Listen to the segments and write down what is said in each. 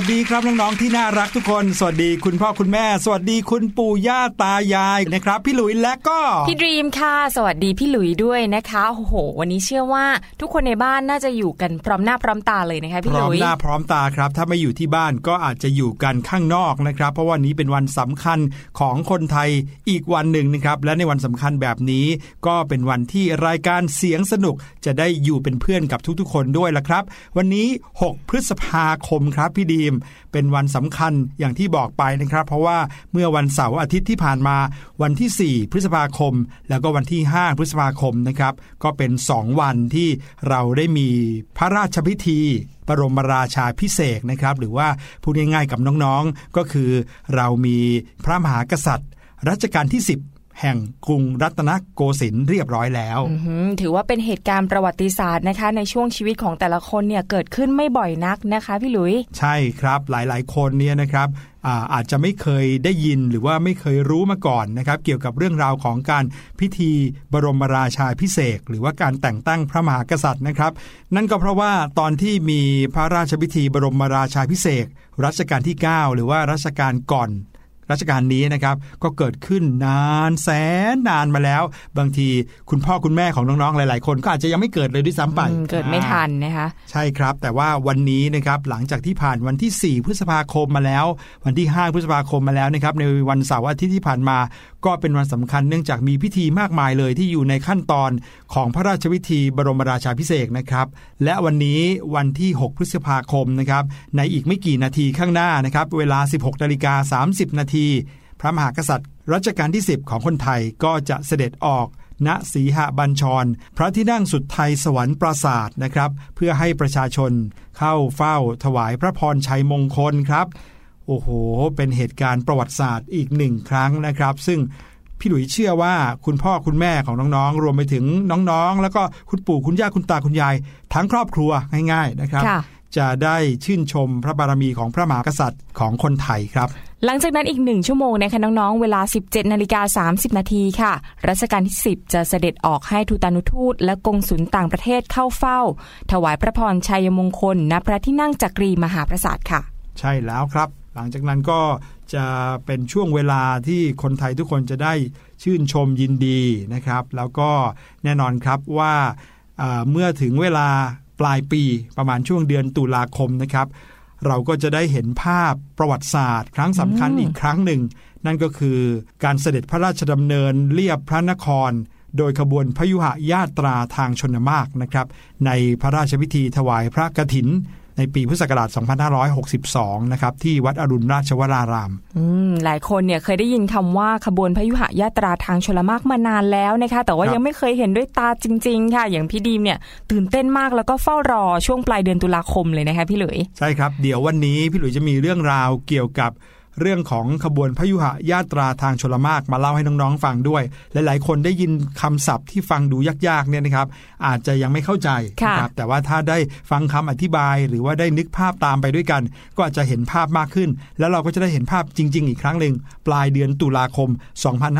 วัสดีครับน้องๆที่น่ารักทุกคน สวัสดีคุณพ่อคุณแม่ สวัสดีคุณปู่ย่าตายายนะครับ พี่หลุยและก็พี่ดรีมค่ะ สวัสดีพี่หลุยด้วยนะคะโอ้โห วันนี้เชื่อว่าทุกคนในบ้านน่าจะอยู่กันพร้อมหน้าพร้อมตาเลยนะคะพี่พหร้อลุมยหน้าพร้อมตาครับ ถ้าไม่อยู่ที่บ้านก็อาจจะอยู่กันข้างนอกนะครับ เพราะวันนี้เป็นวันสำคัญของคนไทยอีกวันหนึ่งนะครับและในวันสำคัญแบบนี้ ก็เป็นวันที่รายการเสียงสนุกจะได้อยู่เป็นเพื่อนกับทุกๆ คนด้วยละครับ วันนี้ 6 พฤษภาคมครับพี่ดีม เป็นวันสำคัญอย่างที่บอกไปนะครับ เพราะว่าเมื่อวันเสาร์อาทิตย์ที่ผ่านมาวันที่ 4 พฤษภาคม แล้วก็วันที่ 5 พฤษภาคมนะครับ ก็เป็น 2 วันที่เราได้มีพระราชพิธีบรมราชาพิเศษนะครับ หรือว่าพูดง่ายๆกับน้องๆก็คือ เรามีพระมหากษัตริย์รัชกาลที่ 10 แห่งกรุงรัตนโกสินทร์เรียบร้อยแล้วอื้อหือถือว่าเป็นเหตุการณ์ประวัติศาสตร์นะคะ ในช่วงชีวิตของแต่ละคนเนี่ยเกิดขึ้นไม่บ่อยนักนะคะพี่หลุย ใช่ครับหลายๆ คนเนี่ยนะครับอาอาจจะไม่เคยได้ยินหรือว่าไม่เคยรู้มาก่อนนะครับ เกี่ยวกับเรื่องราวของการพิธีบรมราชาพิเศษกหรือว่าการแต่งตั้งพระมหากษัตริย์นะครับ นั่นก็เพราะว่าตอนที่มีพระราชพิธีบรมราชาพิเศษกรัชกาลที่ 9 หรือว่ารัชกาลก่อน รัชกาลนี้นะครับ ก็เกิดขึ้นนานแสนนานมาแล้ว บางทีคุณพ่อคุณแม่ของน้องๆหลาย ๆ คนก็อาจจะยังไม่เกิดเลยด้วยซ้ำไปอืมเกิดไม่ทันนะคะใช่ครับ แต่ว่าวันนี้นะครับหลังจากที่ผ่านวันที่ 4 พฤษภาคมมาแล้ว วันที่ 5 พฤษภาคมมาแล้วนะครับในวันเสาร์อาทิตย์ที่ผ่านมา ก็เป็นวันสำคัญเนื่องจากมีพิธีมากมายเลยที่อยู่ในขั้นตอนของพระราชพิธีบรมราชาพิเศษกนะครับ และวันนี้วันที่ 6 พฤษภาคมนะครับในอีกไม่กี่นาทีข้างหน้านะครับเวลา 16นาฬิกา30นาทีพระมหากษัตริย์รัชกาลที่ 10 ของคนไทยก็จะเสด็จออกณสีหบัญชร พระที่นั่งสุดไทยสวรรค์ปราศาสนะครับ เพื่อให้ประชาชนเข้าเฝ้าถวายพระพรชัยมงคลครับ โอ้โห เป็นเหตุการณ์ประวัติศาสตร์อีกหนึ่งครั้งนะครับ ซึ่งพี่หลุยเชื่อว่าคุณพ่อคุณแม่ของน้องๆ รวมไปถึงน้องๆ แล้วก็คุณปู่คุณย่าคุณตาคุณยาย ทั้งครอบครัวง่าย ๆ นะครับ จะได้ชื่นชมพระบารมีของพระมหากษัตริย์ของคนไทยครับ หลังจากนั้นอีกหนึ่งชั่วโมงนะคะน้องๆ เวลา 17นาฬิกา30 นาทีค่ะ รัชกาลที่ 10 จะเสด็จออกให้ทูตานุทูต และกงสุลต่างประเทศเข้าเฝ้า ถวายพระพรชัยมงคลณพระที่นั่งจักรีมหาปราสาทค่ะ ใช่แล้วครับ หลังจากนั้นก็จะเป็นช่วงเวลาที่คนไทยทุกคนจะได้ชื่นชมยินดีนะครับ แล้วก็แน่นอนครับว่าอ่าเมื่อถึงเวลา ปลายปีประมาณช่วงเดือนตุลาคมนะครับ เราก็จะได้เห็นภาพประวัติศาสตร์ ครั้งสำคัญอีกครั้งหนึ่ง นั่นก็คือการเสด็จพระราชดำเนินเลียบพระนคร โดยขบวนพยุหญาตราทางชนมากนะครับ ในพระราชพิธีถวายพระกฐิน ในปีพุทธศักราช 2562 นะครับ ที่วัดอรุณราชวรารามอืมหลายคนเนี่ยเคยได้ยินคำว่าขบวนพยุหญาตราทางชลมากมานานแล้วนะคะ แต่ว่าครับยังไม่เคยเห็นด้วยตาจริง ๆ ค่ะ อย่างพี่ดีมเนี่ยตื่นเต้นมากแล้วก็เฝ้ารอช่วงปลายเดือนตุลาคมเลยนะคะพี่หลุย ใช่ครับ เดี๋ยววันนี้พี่หลุยจะมีเรื่องราวเกี่ยวกับ เรื่องของขบวนพยุหญาตราทางชลมากมาเล่าให้น้องๆฟังด้วย หลายๆ คนได้ยินคำศัพท์ที่ฟังดูยากๆเนี่ยนะครับ อาจจะยังไม่เข้าใจค่ะนะครับแต่ว่าถ้าได้ฟังคำอธิบาย หรือว่าได้นึกภาพตามไปด้วยกัน ก็อาจจะเห็นภาพมากขึ้น แล้วเราก็จะได้เห็นภาพจริง ๆ อีกครั้งหนึ่งปลายเดือนตุลาคม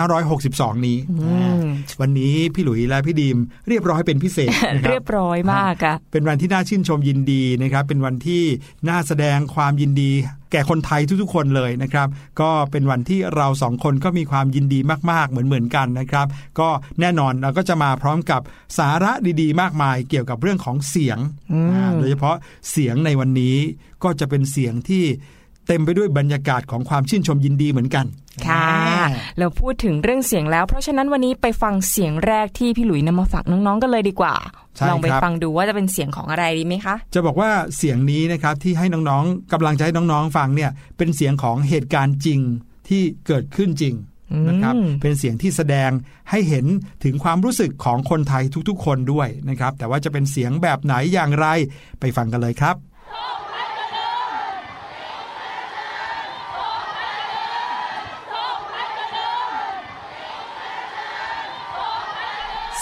2562 นี้อืมวันนี้พี่หลุยและพี่ดีมเรียบร้อยเป็นพิเศษนะคเรีรัยบร้อยมากอะเป็นวันที่น่าชื่นชมยินดีนะครับเป็นวันที่น่าแสดงความยินดีแก่คนไทยทุกๆคนเลยนะครับ ก็เป็นวันที่เราสองคนก็มีความยินดีมากๆ เหมือนๆกันนะครับ ก็แน่นอนเราก็จะมาพร้อมกับสาระดีๆ มากมายเกี่ยวกับเรื่องของเสียงอืมอ่าโดยเฉพาะเสียงในวันนี้ก็จะเป็นเสียงที่ เต็มไปด้วยบรรยากาศของความชื่นชมยินดีเหมือนกัน ค่ะอ่าเราพูดถึงเรื่องเสียงแล้ว เพราะฉะนั้นวันนี้ไปฟังเสียงแรกที่พี่หลุยนำมาฝากน้องๆกันเลยดีกว่าใช่ลองไปครับฟังดูว่าจะเป็นเสียงของอะไรดีไหมคะ จะบอกว่าเสียงนี้นะครับที่ให้น้องๆกำลังจะให้น้องๆฟังเนี่ยเป็นเสียงของเหตุการณ์จริงที่เกิดขึ้นจริงนะครับอืมเป็นเสียงที่แสดงให้เห็นถึงความรู้สึกของคนไทยทุกๆ คนด้วยนะครับ แต่ว่าจะเป็นเสียงแบบไหนอย่างไรไปฟังกันเลยครับ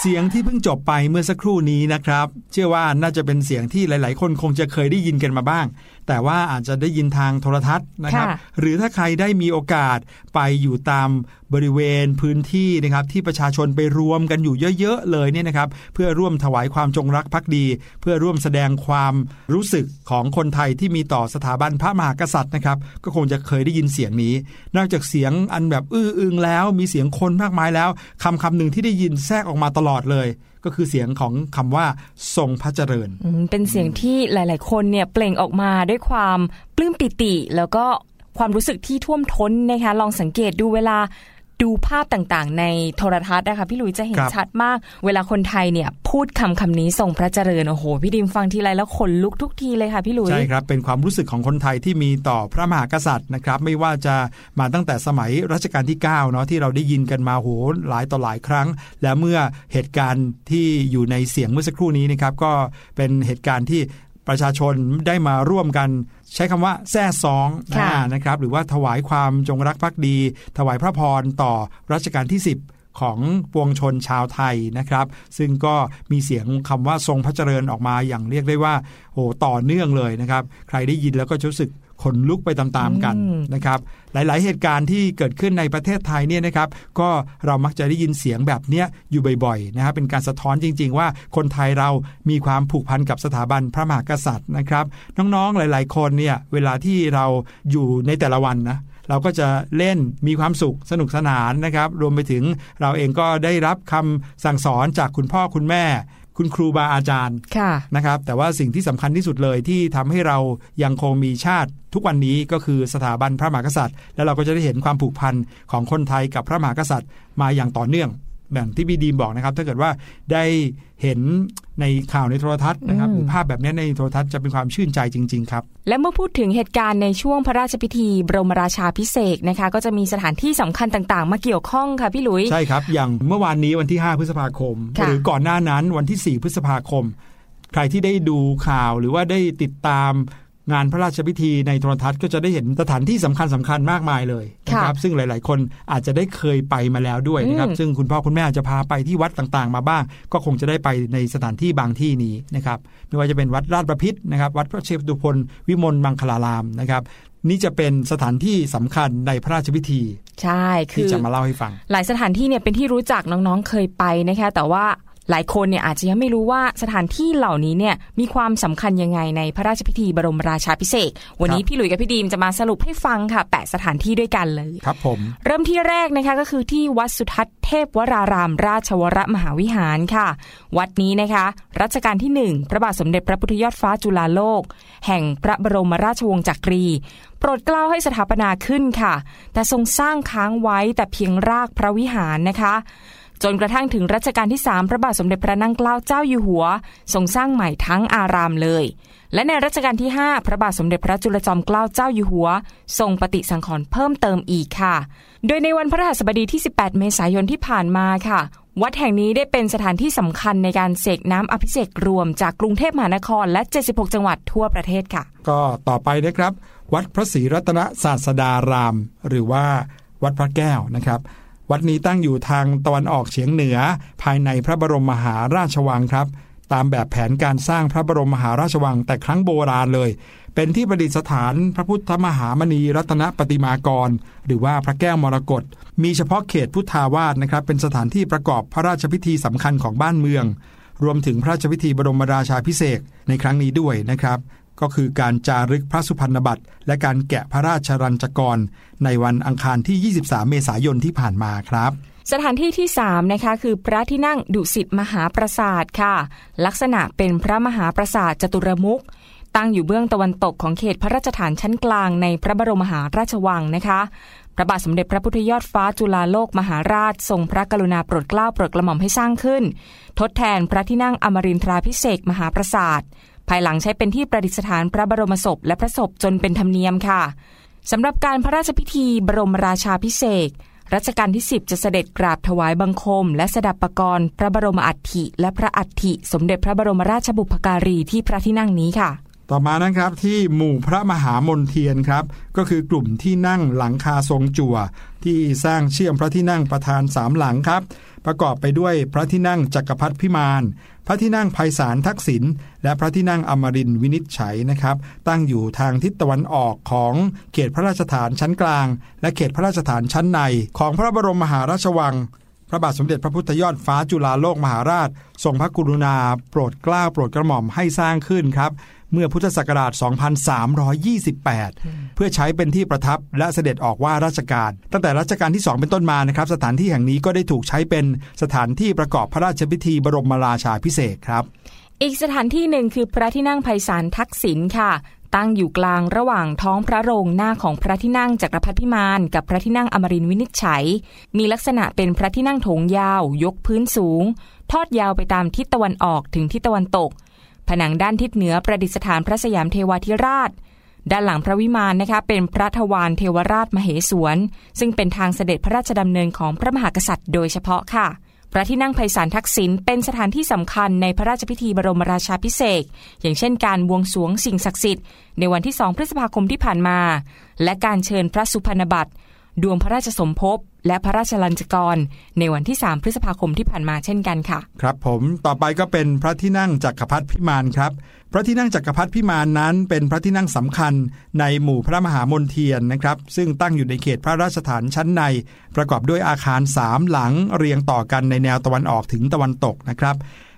เสียงที่เพิ่งจบไปเมื่อสักครู่นี้นะครับ เชื่อว่าน่าจะเป็นเสียงที่หลาย ๆ คนคงจะเคยได้ยินกันมาบ้าง แต่ว่าอาจจะได้ยินทางโทรทัศน์นะครับค่ะหรือถ้าใครได้มีโอกาสไปอยู่ตามบริเวณพื้นที่นะครับที่ประชาชนไปรวมกันอยู่เยอะๆเลยเนี่ยนะครับ เพื่อร่วมถวายความจงรักภักดี เพื่อร่วมแสดงความรู้สึกของคนไทยที่มีต่อสถาบันพระมหากษัตริย์นะครับ ก็คงจะเคยได้ยินเสียงนี้ นอกจากเสียงอันแบบอื้ออึงแล้วมีเสียงคนมากมายแล้วคำคำหนึ่งที่ได้ยินแทรกออกมาตลอดเลยก็คือเสียงของคำว่าทรงพระเจริญ เป็นเสียงที่หลาย ๆ คนเนี่ยเปล่งออกมาด้วยความปลื้มปิติ แล้วก็ความรู้สึกที่ท่วมท้นนะคะลองสังเกตดูเวลา ดูภาพต่างๆ ในโทรทัศน์นะคะพี่ลุยจะเห็นชัดมาก เวลาคนไทยเนี่ยพูดคำคำนี้ทรงพระเจริญโอ้โหพี่ดิมฟังทีไรแล้วขนลุกทุกทีเลยค่ะพี่ลุยใช่ครับเป็นความรู้สึกของคนไทยที่มีต่อพระมหากษัตริย์นะครับไม่ว่าจะมาตั้งแต่สมัยรัชกาลที่9เนาะที่เราได้ยินกันมาโหหลายต่อหลายครั้ง และเมื่อเหตุการณ์ที่อยู่ในเสียงเมื่อสักครู่นี้นะครับก็เป็นเหตุการณ์ที่ประชาชนได้มาร่วมกัน ใช้คำว่าแซ่ซองค่ะอ่านะครับหรือว่าถวายความจงรักภักดี ถวายพระพรต่อรัชกาลที่ 10ของปวงชนชาวไทยนะครับ ซึ่งก็มีเสียงคำว่าทรงพระเจริญออกมาอย่างเรียกได้ว่าโอ้ต่อเนื่องเลยนะครับ ใครได้ยินแล้วก็จะรู้สึก ขนลุกไปตามๆกันอืมนะครับหลายๆ เหตุการณ์ที่เกิดขึ้นในประเทศไทยเนี่ยนะครับก็เรามักจะได้ยินเสียงแบบเนี้ยอยู่บ่อยๆนะครับเป็นการสะท้อนจริง ๆ ว่าคนไทยเรามีความผูกพันกับสถาบันพระมหากษัตริย์นะครับ น้องๆหลาย ๆ คนเนี่ยเวลาที่เราอยู่ในแต่ละวันนะเราก็จะเล่นมีความสุขสนุกสนานนะครับ รวมไปถึงเราเองก็ได้รับคำสั่งสอนจากคุณพ่อคุณแม่ คุณครูบาอาจารย์ค่ะนะครับ แต่ว่าสิ่งที่สำคัญที่สุดเลยที่ทำให้เรายังคงมีชาติทุกวันนี้ก็คือสถาบันพระมหากษัตริย์ แล้วเราก็จะได้เห็นความผูกพันของคนไทยกับพระมหากษัตริย์มาอย่างต่อเนื่อง แบบที่พี่ดีมบอกนะครับ ถ้าเกิดว่าได้เห็นในข่าวในโทรทัศน์นะครับอืมหรือภาพแบบนี้ในโทรทัศน์จะเป็นความชื่นใจจริง ๆ ครับ และเมื่อพูดถึงเหตุการณ์ในช่วงพระราชพิธี บรมราชาพิเศษกนะคะ ก็จะมีสถานที่สำคัญต่างๆ มาเกี่ยวข้องค่ะพี่หลุยใช่ครับ อย่างเมื่อวานนี้วันที่ 5 พฤษภาคมค่ะหรือก่อนหน้านั้นวันที่ 4 พฤษภาคม ใครที่ได้ดูข่าวหรือว่าได้ติดตาม งานพระราชพิธีในโทรทัศน์ก็จะได้เห็นสถานที่สำคัญสำคัญมากมายเลยนะครับซึ่งหลาย ๆ คนอาจจะได้เคยไปมาแล้วด้วยนะครับอืมซึ่งคุณพ่อคุณแม่อาจจะพาไปที่วัดต่างๆ มาบ้าง ก็คงจะได้ไปในสถานที่บางที่นี้นะครับไม่ว่าจะเป็นวัดราชประพิษนะครับวัดพระเชฟตุพลวิมลมังคลารามนะครับนี่จะเป็นสถานที่สำคัญในพระราชพิธี ใช่คืที่อจะมาเล่าให้ฟัง หลายสถานที่เนี่ยเป็นที่รู้จักน้องๆเคยไปนะคะแต่ว่า หลายคนเนี่ยอาจจะยังไม่รู้ว่าสถานที่เหล่านี้เนี่ยมีความสำคัญยังไงในพระราชพิธีบรมราชาพิเศษกวันนี้ครับพี่หลุยส์กับพี่ดีมจะมาสรุปให้ฟังค่ะ แปะสถานที่ด้วยกันเลยครับผม เริ่มที่แรกนะคะก็คือที่วัดสุทัศน์เทพวราราม ราชวรมหาวิหารค่ะ วัดนี้นะคะ รัชกาลที่หนึ่งพระบาทสมเด็จพระพุทธยอดฟ้าจุฬาโลก แห่งพระบรมราชวงศ์จักรีโปรดเกล้าให้สถาปนาขึ้นค่ะ แต่ทรงสร้างค้างไว้แต่เพียงรากพระวิหารนะคะ จนกระทั่งถึงรัชกาลที่ 3 พระบาทสมเด็จพระนั่งเกล้าเจ้าอยู่หัว ทรงสร้างใหม่ทั้งอารามเลย และในรัชกาลที่ 5 พระบาทสมเด็จพระจุลจอมเกล้าเจ้าอยู่หัว ทรงปฏิสังขรณ์เพิ่มเติมอีกค่ะ โดยในวันพระหัสบดีที่ 18 เมษายนที่ผ่านมาค่ะ วัดแห่งนี้ได้เป็นสถานที่สำคัญในการเสกน้ำอภิเษกรวมจากกรุงเทพมหานครและ 76 จังหวัดทั่วประเทศค่ะ ก็ต่อไปนะครับ วัดพระศรีรัตนศาสดาราม หรือว่าวัดพระแก้วนะครับ วัดนี้ตั้งอยู่ทางตะวันออกเฉียงเหนือ ภายในพระบรมมหาราชวังครับ ตามแบบแผนการสร้างพระบรมมหาราชวังแต่ครั้งโบราณเลย เป็นที่ประดิษฐานพระพุทธมหามณีรัตนปฏิมากร หรือว่าพระแก้วมรกตมีเฉพาะเขตพุทธาวาสนะครับ เป็นสถานที่ประกอบพระราชพิธีสำคัญของบ้านเมือง รวมถึงพระราชพิธีบรมราชาพิเศษในครั้งนี้ด้วยนะครับ ก็คือการจารึกพระสุพรรณบัตรและการแกะพระราชรัญจกร ในวันอังคารที่ 23 เมษายนที่ผ่านมาครับ สถานที่ที่ 3 นะคะ คือพระที่นั่งดุสิตมหาปราสาทค่ะ ลักษณะเป็นพระมหาปราสาทจตุรมุขตั้งอยู่เบื้องตะวันตกของเขตพระราชฐานชั้นกลางในพระบรมมหาราชวังนะคะพระบาทสมเด็จพระพุทธยอดฟ้าจุฬาโลกมหาราช ทรงพระกรุณาโปรดเกล้าโปรดกระหม่อมให้สร้างขึ้น ทดแทนพระที่นั่งอมรินทราพิเศษมหาปราสาท ภายหลังใช้เป็นที่ประดิษฐานพระบรมศพและพระศพจนเป็นธรรมเนียมค่ะสำหรับการพระราชพิธีบรมราชาพิเศษกรัชกาลที่ 10 จะเสด็จกราบถวายบังคม และสดับประกรณ์พระบรมอัฐิและพระอัฐิสมเด็จพระบรมราชบุพการีที่พระที่นั่งนี้ค่ะ ต่อมานะครับที่หมู่พระมหามนเทียนครับ ก็คือกลุ่มที่นั่งหลังคาทรงจั่ว ที่สร้างเชื่อมพระที่นั่งประธานสามหลังครับ ประกอบไปด้วยพระที่นั่งจักรพรรดิพิมาน พระที่นั่งไพศาลทักษิณและพระที่นั่งอมรินวินิจฉัยนะครับ ตั้งอยู่ทางทิศตะวันออกของเขตพระราชฐานชั้นกลาง และเขตพระราชฐานชั้นใน ของพระบรมมหาราชวังพระบาทสมเด็จพระพุทธยอดฟ้าจุฬาโลกมหาราช ทรงพระกรุณา โปรดเกล้าโปรดกระหม่อมให้สร้างขึ้นครับ เมื่อพุทธศักราช 2328 เพื่อใช้เป็นที่ประทับและเสด็จออกว่าราชการ ตั้งแต่รัชกาลที่ 2 เป็นต้นมานะครับ สถานที่แห่งนี้ก็ได้ถูกใช้เป็นสถานที่ประกอบพระราชพิธีบรมราชาพิเศษกครับ อีกสถานที่หนึ่งคือพระที่นั่งไพศาลทักษิณค่ะตั้งอยู่กลางระหว่างท้องพระโรงหน้าของพระที่นั่งจักรพรรดิพิมาน กับพระที่นั่งอมรินทร์วินิจฉัย มีลักษณะเป็นพระที่นั่งโถงยาว ยกพื้นสูง ทอดยาวไปตามทิศตะวันออกถึงทิศตะวันตก ผนังด้านทิศเหนือประดิษฐานพระสยามเทวาธิราช ด้านหลังพระวิมานนะคะเป็นพระทวารเทวราชมเหสวน ซึ่งเป็นทางเสด็จพระราชดำเนินของพระมหากษัตริย์โดยเฉพาะค่ะ พระที่นั่งไพศาลทักษิณเป็นสถานที่สำคัญในพระราชพิธีบรมราชาพิเศษอย่างเช่นการบวงสรวงสิ่งศักดิ์สิทธิ์ในวันที่ 2 พฤษภาคมที่ผ่านมา และการเชิญพระสุพรรณบัตรดวงพระราชสมภพ และพระราชลัญจกร ในวันที่ 3 พฤษภาคมที่ผ่านมาเช่นกันค่ะ ครับผมต่อไปก็เป็นพระที่นั่งจักรพรรดิพิมานครับ พระที่นั่งจักรพรรดิพิมานนั้น เป็นพระที่นั่งสำคัญในหมู่พระมหามนเทียนนะครับ ซึ่งตั้งอยู่ในเขตพระราชฐานชั้นใน ประกอบด้วยอาคารสามหลังเรียงต่อกันในแนวตะวันออกถึงตะวันตกนะครับ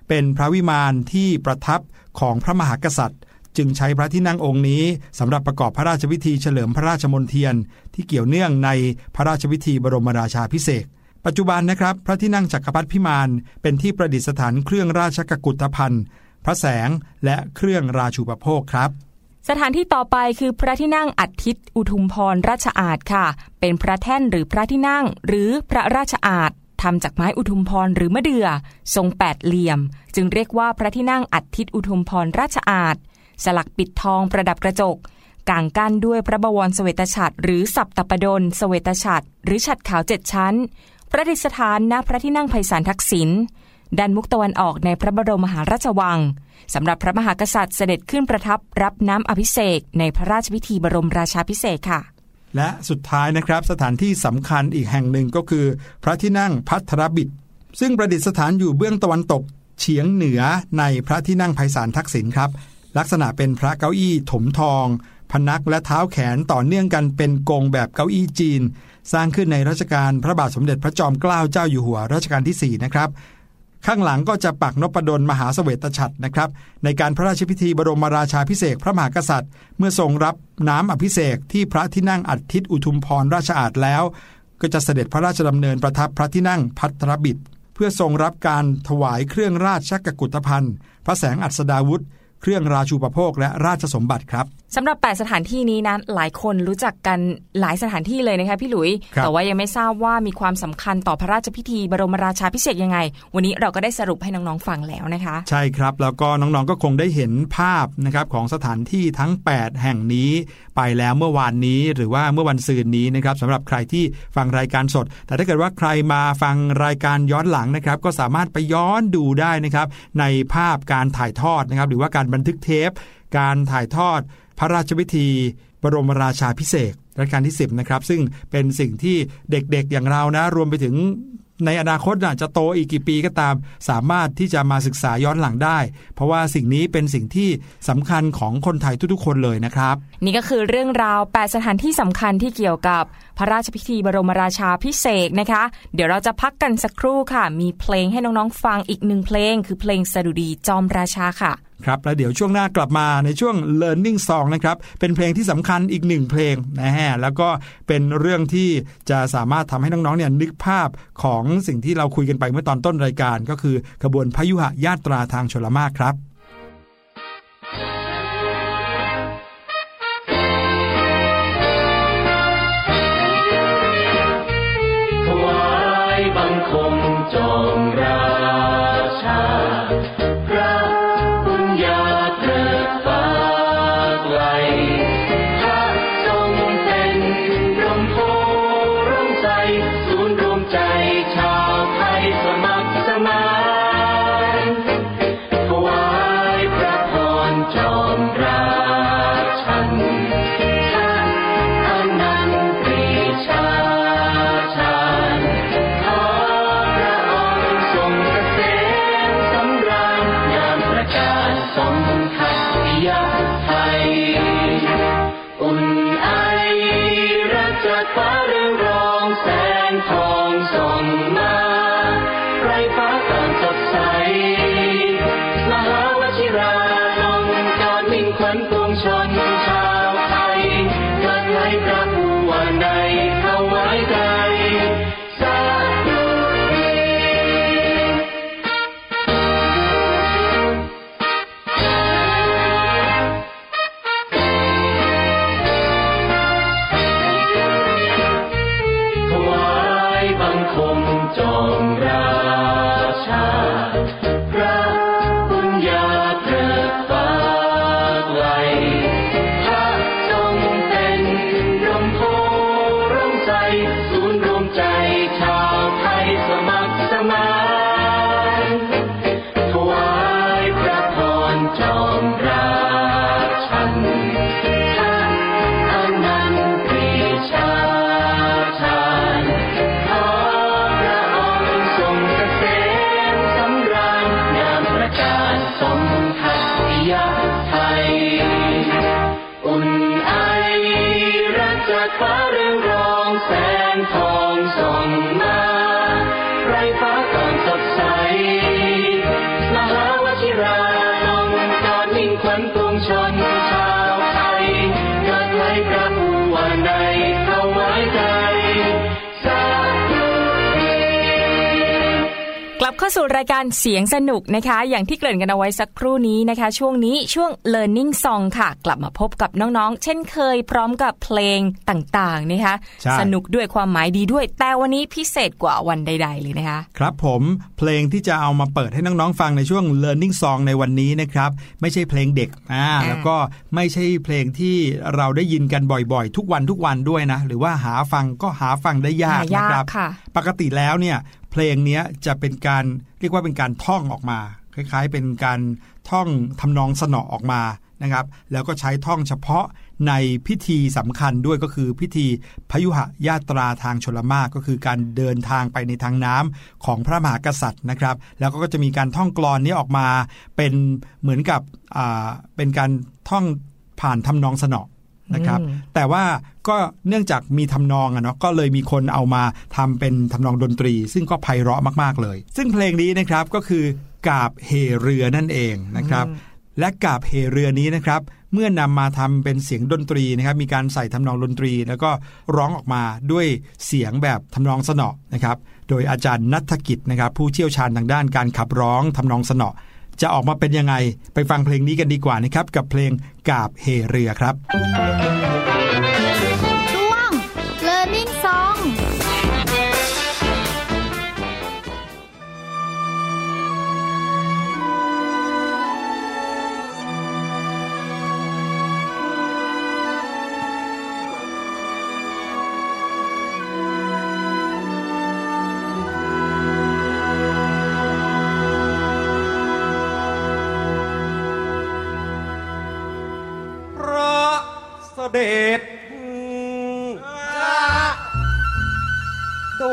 เป็นพระวิมานที่ประทับของพระมหากษัตริย์ จึงใช้พระที่นั่งองค์นี้สำหรับประกอบพระราชพิธีเฉลิมพระราชมนเทียน ที่เกี่ยวเนื่องในพระราชพิธีบรมราชาพิเศษปัจจุบันนะครับ พระที่นั่งจักรพรรดิพิมานเป็นที่ประดิษฐานเครื่องราชกกุฏภัณฑ์พระแสงและเครื่องราชูปโภคครับสถานที่ต่อไปคือพระที่นั่งอัฐิตอุทุมพรราชอาณค่ะ เป็นพระแท่นหรือพระที่นั่ง หรือพระราชอาณทำจากไม้อุทุมพรหรือมะเดื่อทรงแปดเหลี่ยม จึงเรียกว่าพระที่นั่งอัฐิตอุทุมพรราชอาณ สลักปิดทองประดับกระจกกางกั้นด้วยพระบวรสเสวตฉัตรหรือสับตปดลสเวตฉัตรหรือฉัตรขาวเจ็ดชั้น ประดิษฐานณพระที่นั่งไพศาลทักษิณด้านมุกตะวันออกในพระบรมมหาราชวังสำหรับพระมหากษัตริย์เสด็จขึ้นประทับรับน้ำอภิเษกในพระราชพิธีบรมราชาพิเศษค่ะ และสุดท้ายนะครับสถานที่สำคัญอีกแห่งหนึ่งก็คือ พระที่นั่งพัทรบิดซึ่งประดิษฐานอยู่เบื้องตะวันตกเฉียงเหนือในพระที่นั่งไพศาลทักษิณครับ ลักษณะเป็นพระเก้าอี้ถมทอง พนักและเท้าแขนต่อเนื่องกันเป็นกงแบบเก้าอี้จีน สร้างขึ้นในรัชกาลพระบาทสมเด็จพระจอมเกล้าเจ้าอยู่หัวรัชกาลที่ 4 นะครับ ข้างหลังก็จะปักนพดลมหาเสวตฉัตรนะครับ ในการพระราชพิธีบรมราชาพิเศษพระมหากษัตริย์ เมื่อทรงรับน้ำอภิเษกที่พระที่นั่งอัฐิตอุทุมพรราชอาณแล้ว ก็จะเสด็จพระราชดำเนินประทับพระที่นั่งพัทรบิดเพื่อทรงรับการถวายเครื่องราชกกุฏภัณฑ์ พระแสงอัศดาวุธ เครื่องราชูปโภคและราชสมบัติครับสำหรับ 8 สถานที่นี้นั้นหลายคนรู้จักกันหลายสถานที่เลยนะคะพี่หลุยครับแต่ว่ายังไม่ทราบว่ามีความสำคัญต่อพระราชพิธีบรมราชาพิเศษกยังไง วันนี้เราก็ได้สรุปให้น้องๆฟังแล้วนะคะ ใช่ครับ แล้วก็น้องๆก็คงได้เห็นภาพนะครับของสถานที่ทั้ง 8 แห่งนี้ไปแล้วเมื่อวานนี้หรือว่าเมื่อวันซืนนี้นะครับสำหรับใครที่ฟังรายการสด แต่ถ้าเกิดว่าใครมาฟังรายการย้อนหลังนะครับก็สามารถไปย้อนดูได้นะครับในภาพการถ่ายทอดนะครับหรือว่าการบันทึกเทป การถ่ายทอดพระราชพิธี บรมราชาพิเศษรัชกาลที่ 10 นะครับ ซึ่งเป็นสิ่งที่เด็กๆอย่างเรานะ รวมไปถึงในอนาคตน่ะจะโตอีกกี่ปีก็ตาม สามารถที่จะมาศึกษาย้อนหลังได้ เพราะว่าสิ่งนี้เป็นสิ่งที่สำคัญของคนไทยทุกๆ คนเลยนะครับ นี่ก็คือเรื่องราว 8 สถานที่สำคัญที่เกี่ยวกับพระราชพิธีบรมราชาพิเศษนะคะ เดี๋ยวเราจะพักกันสักครู่ค่ะ มีเพลงให้น้องๆฟังอีกหนึ่งเพลง คือเพลงสดุดีจอมราชาค่ะ ครับแล้วเดี๋ยวช่วงหน้ากลับมาในช่วง learning song นะครับเป็นเพลงที่สำคัญอีกหนึ่งเพลงนะฮะแล้วก็เป็นเรื่องที่จะสามารถทำให้น้องๆเนี่ยนึกภาพของสิ่งที่เราคุยกันไปเมื่อตอนต้นรายการ ก็คือขบวนพยุหญาตราทางชลมากครับาสู่รายการเสียงสนุกนะคะ อย่างที่เกริ่นกันเอาไว้สักครู่นี้นะคะ ช่วงนี้ช่วง learning song ค่ะ กลับมาพบกับน้องๆ เช่นเคยพร้อมกับเพลงต่างๆนะคะใช่สนุกด้วยความหมายดีด้วย แต่วันนี้พิเศษกว่าวันใด ๆ เลยนะคะ ครับผมเพลงที่จะเอามาเปิดให้น้องๆฟังในช่วง Learning Song ในวันนี้นะครับไม่ใช่เพลงเด็กอ่าอ่าแล้วก็ไม่ใช่เพลงที่เราได้ยินกันบ่อยๆ ทุกวันทุกวันด้วยนะ หรือว่าหาฟังก็หาฟังได้ยากหายากนะครับค่ะปกติแล้วเนี่ย เพลงนี้จะเป็นการเรียกว่าเป็นการท่องออกมา คล้ายๆ เป็นการท่องทำนองสนอออกมานะครับ แล้วก็ใช้ท่องเฉพาะในพิธีสำคัญด้วยก็คือพิธีพยุหญาตราทางชลมาก็คือการเดินทางไปในทางน้ำของพระมหากษัตริย์นะครับ แล้วก็จะมีการท่องกลอนนี้ออกมาเป็นเหมือนกับเป็นการท่องผ่านทำนองสนอ นะครับอืมแต่ว่าก็เนื่องจากมีทำนองอะเนาะก็เลยมีคนเอามาทำเป็นทำนองดนตรี ซึ่งก็ไพเราะมากๆเลย ซึ่งเพลงนี้นะครับก็คือกาบเฮเรือนั่นเองนะครับ และกาบเฮเรือนี้นะครับเมื่อนำมาทำเป็นเสียงดนตรีนะครับ มีการใส่ทำนองดนตรี แล้วก็ร้องออกมาด้วยเสียงแบบทำนองสนอนะครับ โดยอาจารย์นัฐกิจนะครับ ผู้เชี่ยวชาญทางด้านการขับร้องทำนองสนอ จะออกมาเป็นยังไง ไปฟังเพลงนี้กันดีกว่านะครับ กับเพลงกาบเฮเรือครับ เสด็จโด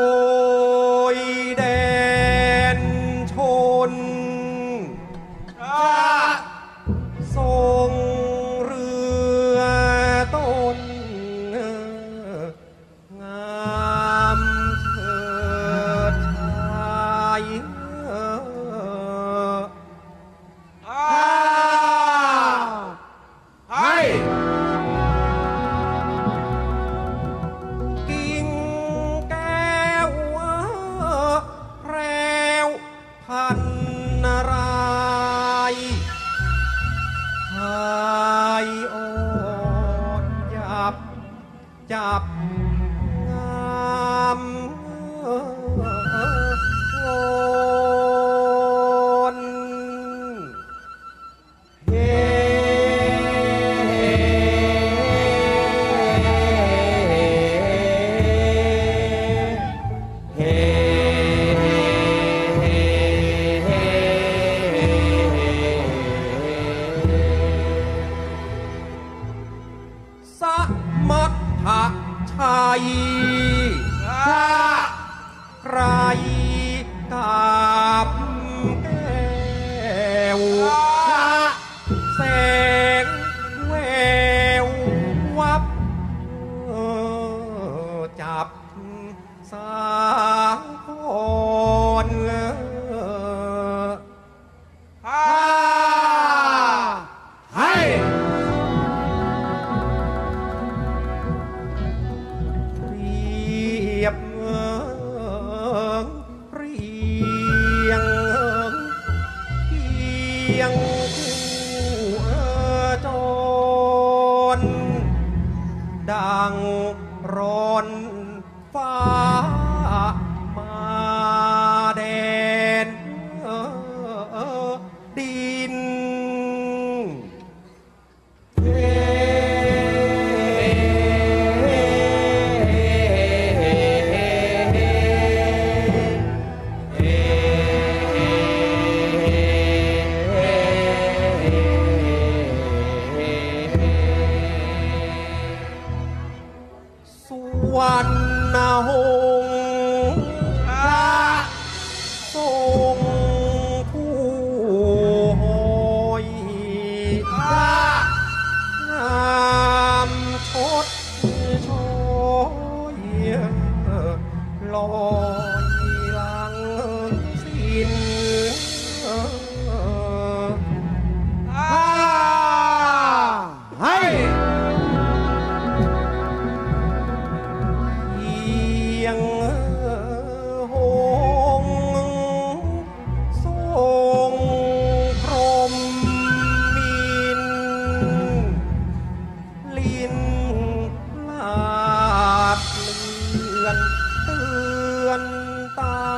ตา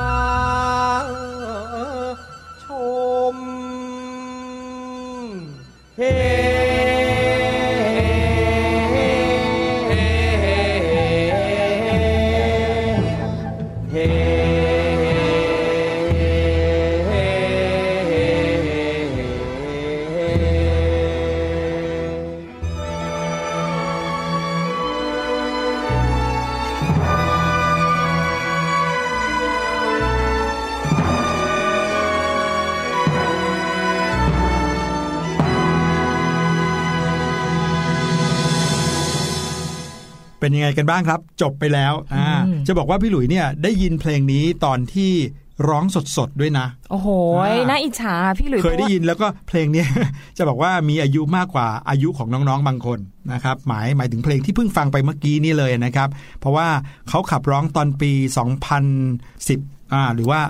กันบ้างครับ จบไปแล้วอ่าอืมจะบอกว่าพี่หลุยเนี่ยได้ยินเพลงนี้ตอนที่ร้องสดๆด้วยนะ โอ้โหอ่าน่าอิจฉาพี่หลุยเคยได้พราะว่ายินแล้วก็เพลงเนี้ยจะบอกว่ามีอายุมากกว่าอายุของน้องๆบางคนนะครับหมายหมายถึงเพลงที่เพิ่งฟังไปเมื่อกี้นี่เลยนะครับ เพราะว่าเขาขับร้องตอนปี 2010อ่าหรือว่า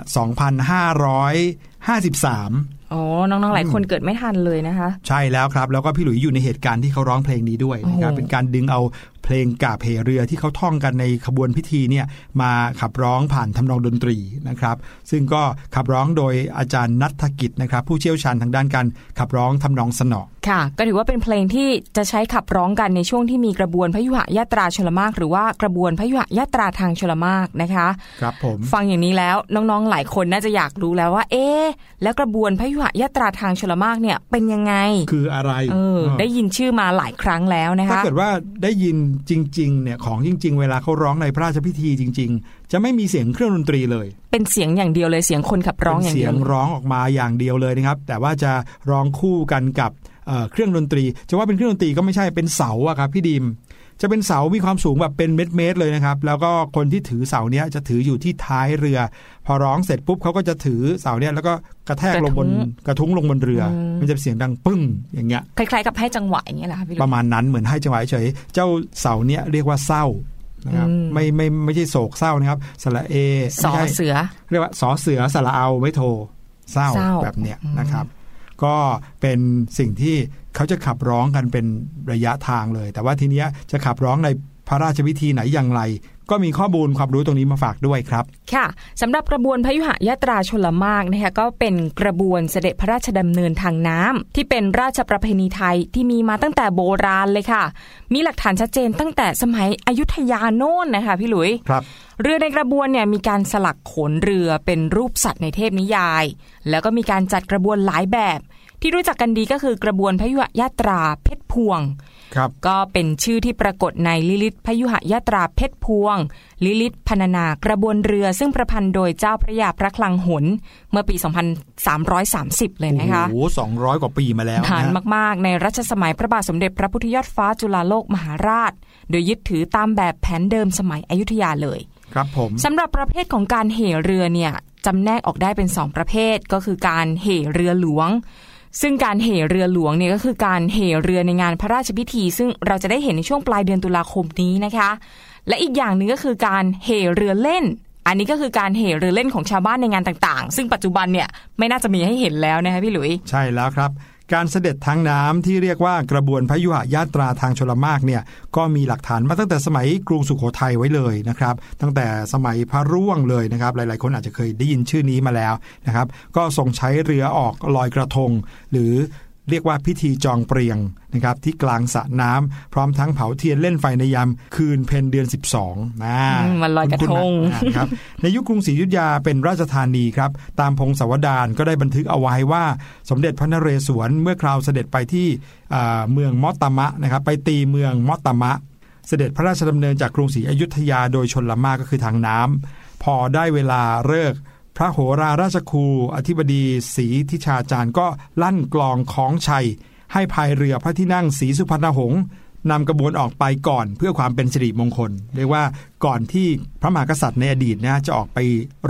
2553อ๋อ น้องๆ หลายคนเกิดไม่ทันเลยนะคะ ใช่แล้วครับ แล้วก็พี่หลุยอยู่ในเหตุการณ์ที่เขาร้องเพลงนี้ด้วยนะครับโอ้โหเป็นการดึงเอา เพลงกาบเหเรือที่เขาท่องกันในขบวนพิธีเนี่ยมาขับร้องผ่านทำนองดนตรีนะครับ ซึ่งก็ขับร้องโดยอาจารย์นัทกิจนะครับ ผู้เชี่ยวชาญทางด้านการขับร้องทำนองสนอค่ะ ก็ถือว่าเป็นเพลงที่จะใช้ขับร้องกันในช่วงที่มีกระบวนพยุหยาตราชลมากหรือว่ากระบวนพยุหยาตราทางชลมากนะคะครับผมฟังอย่างนี้แล้วน้องๆหลายคนน่าจะอยากรู้แล้วว่า เอ๊ะแล้วกระบวนพยุหยาตราทางชลมากเนี่ยเป็นยังไง คืออะไรเออได้ยินชื่อมาหลายครั้งแล้วนะถ้าคะเกิดว่าได้ยินจริงๆเนี่ยของจริง ๆ เวลาเขาร้องในพระราชพิธีจริง ๆ จะไม่มีเสียงเครื่องดนตรีเลย เป็นเสียงอย่างเดียวเลยเสียงคนขับร้องอย่างเสีเดียยวงร้องออกมาอย่างเดียวเลยนะครับ แต่ว่าจะร้องคู่กันกับเอ่อเครื่องดนตรี จะว่าเป็นเครื่องดนตรีก็ไม่ใช่เป็นเสาอะครับพี่ดิม จะเป็นเสา มีความสูงแบบเป็นเม็ดๆเลยนะครับ แล้วก็คนที่ถือเสาเนี้ยจะถืออยู่ที่ท้ายเรือ พอร้องเสร็จปุ๊บเขาก็จะถือเสาเนี้ยแล้วก็กระแทกลงบนกระทุ้งลงบนเรืออมันจะเสียงดังปึ้งอย่างเงี้ย คล้ายๆกับให้จังหวะอย่างเงี้ยแหละค่ะพี่ปลุระยมาณนั้นเหมือนให้จังหวะเฉย เจ้าเสาเนี้ยเรียกว่าเศร้านะครับอืมไม่ไม่ไม่ใช่โศกเศร้านะครับสระเอสอไม่ใช่เสือ เรียกว่าสอเสือสระเอาไม่โทเศร้าเศร้าแบบเนี้ยนะครับ ก็เป็นสิ่งที่เขาจะขับร้องกันเป็นระยะทางเลย แต่ว่าทีเนี้ยจะขับร้องในพระราชพิธีไหนอย่างไร ก็มีข้อมูลความรู้ตรงนี้มาฝากด้วยครับ ค่ะสำหรับกระบวนพยุหยาตราชลมากนะคะก็เป็นกระบวนเสด็จพระราชดำเนินทางน้ำที่เป็นราชประเพณีไทยที่มีมาตั้งแต่โบราณเลยค่ะ มีหลักฐานชัดเจนตั้งแต่สมัยอยุธยาโน่นนะคะพี่หลุยครับเรือในกระบวนเนี่ยมีการสลักโขนเรือเป็นรูปสัตว์ในเทพนิยาย แล้วก็มีการจัดกระบวนหลายแบบ ที่รู้จักกันดีก็คือกระบวนพยุหยาตราเพชรพวงครับ ก็เป็นชื่อที่ปรากฏในลิลิตพยุหยาตราเพชรพวง ลิลิตพรรณนากระบวนเรือซึ่งประพันธ์โดยเจ้าพระยาพระคลังหนเมื่อปี 2330 เลยนะคะโอ้โหสองร้อยกว่าปีมาแล้วนานนะมากๆ ในรัชสมัยพระบาทสมเด็จพระพุทธยอดฟ้าจุฬาโลกมหาราช โดยยึดถือตามแบบแผนเดิมสมัยอยุธยาเลยครับผมสำหรับประเภทของการเหเรือเนี่ยจำแนกออกได้เป็น 2 ประเภทก็คือการเหเรือหลวง ซึ่งการเหเรือหลวงเนี่ยก็คือการเหเรือในงานพระราชพิธี ซึ่งเราจะได้เห็นในช่วงปลายเดือนตุลาคมนี้นะคะ และอีกอย่างหนึ่งก็คือการเหเรือเล่น อันนี้ก็คือการเหเรือเล่นของชาวบ้านในงานต่างๆ ซึ่งปัจจุบันเนี่ยไม่น่าจะมีให้เห็นแล้วนะคะพี่หลุย ใช่แล้วครับ การเสด็จทางน้ำที่เรียกว่ากระบวนพยุหยาตราทางชลมากเนี่ยก็มีหลักฐานมาตั้งแต่สมัยกรุงสุขโขทัยไว้เลยนะครับ ตั้งแต่สมัยพระร่วงเลยนะครับ หลายๆ คนอาจจะเคยได้ยินชื่อนี้มาแล้วนะครับ ก็ทรงใช้เรือออกลอยกระทง หรือ เรียกว่าพิธีจองเปรียงนะครับที่กลางสระน้ำพร้อมทั้งเผาเทียนเล่นไฟในยามคืนเพนเดือน 12นะอืมวันลอยกระทงคุ้นๆนะนะครับในยุคกรุงศรีอยุธยาเป็นราชธานีครับ ตามพงศาวดารก็ได้บันทึกเอาไว้ว่า สมเด็จพระนเรศวรเมื่อคราวเสด็จไปที่อ่าเมืองมอตตามะนะครับไปตีเมืองมอตตามะ เสด็จพระราชดำเนินจากกรุงศรีอยุธยาโดยชนละมากก็คือทางน้ำพอได้เวลาเลิกษ์พ ระโหราราชครู อธิบดีศรีทิชาจารย์ก็ลั่นกลองของชัย ให้พายเรือพระที่นั่งศรีสุพรรณหงษ์นำกระบวนออกไปก่อนเพื่อความเป็นสิริมงคล เรียกว่าก่อนที่พระมหากษัตริย์ในอดีตนะจะออกไป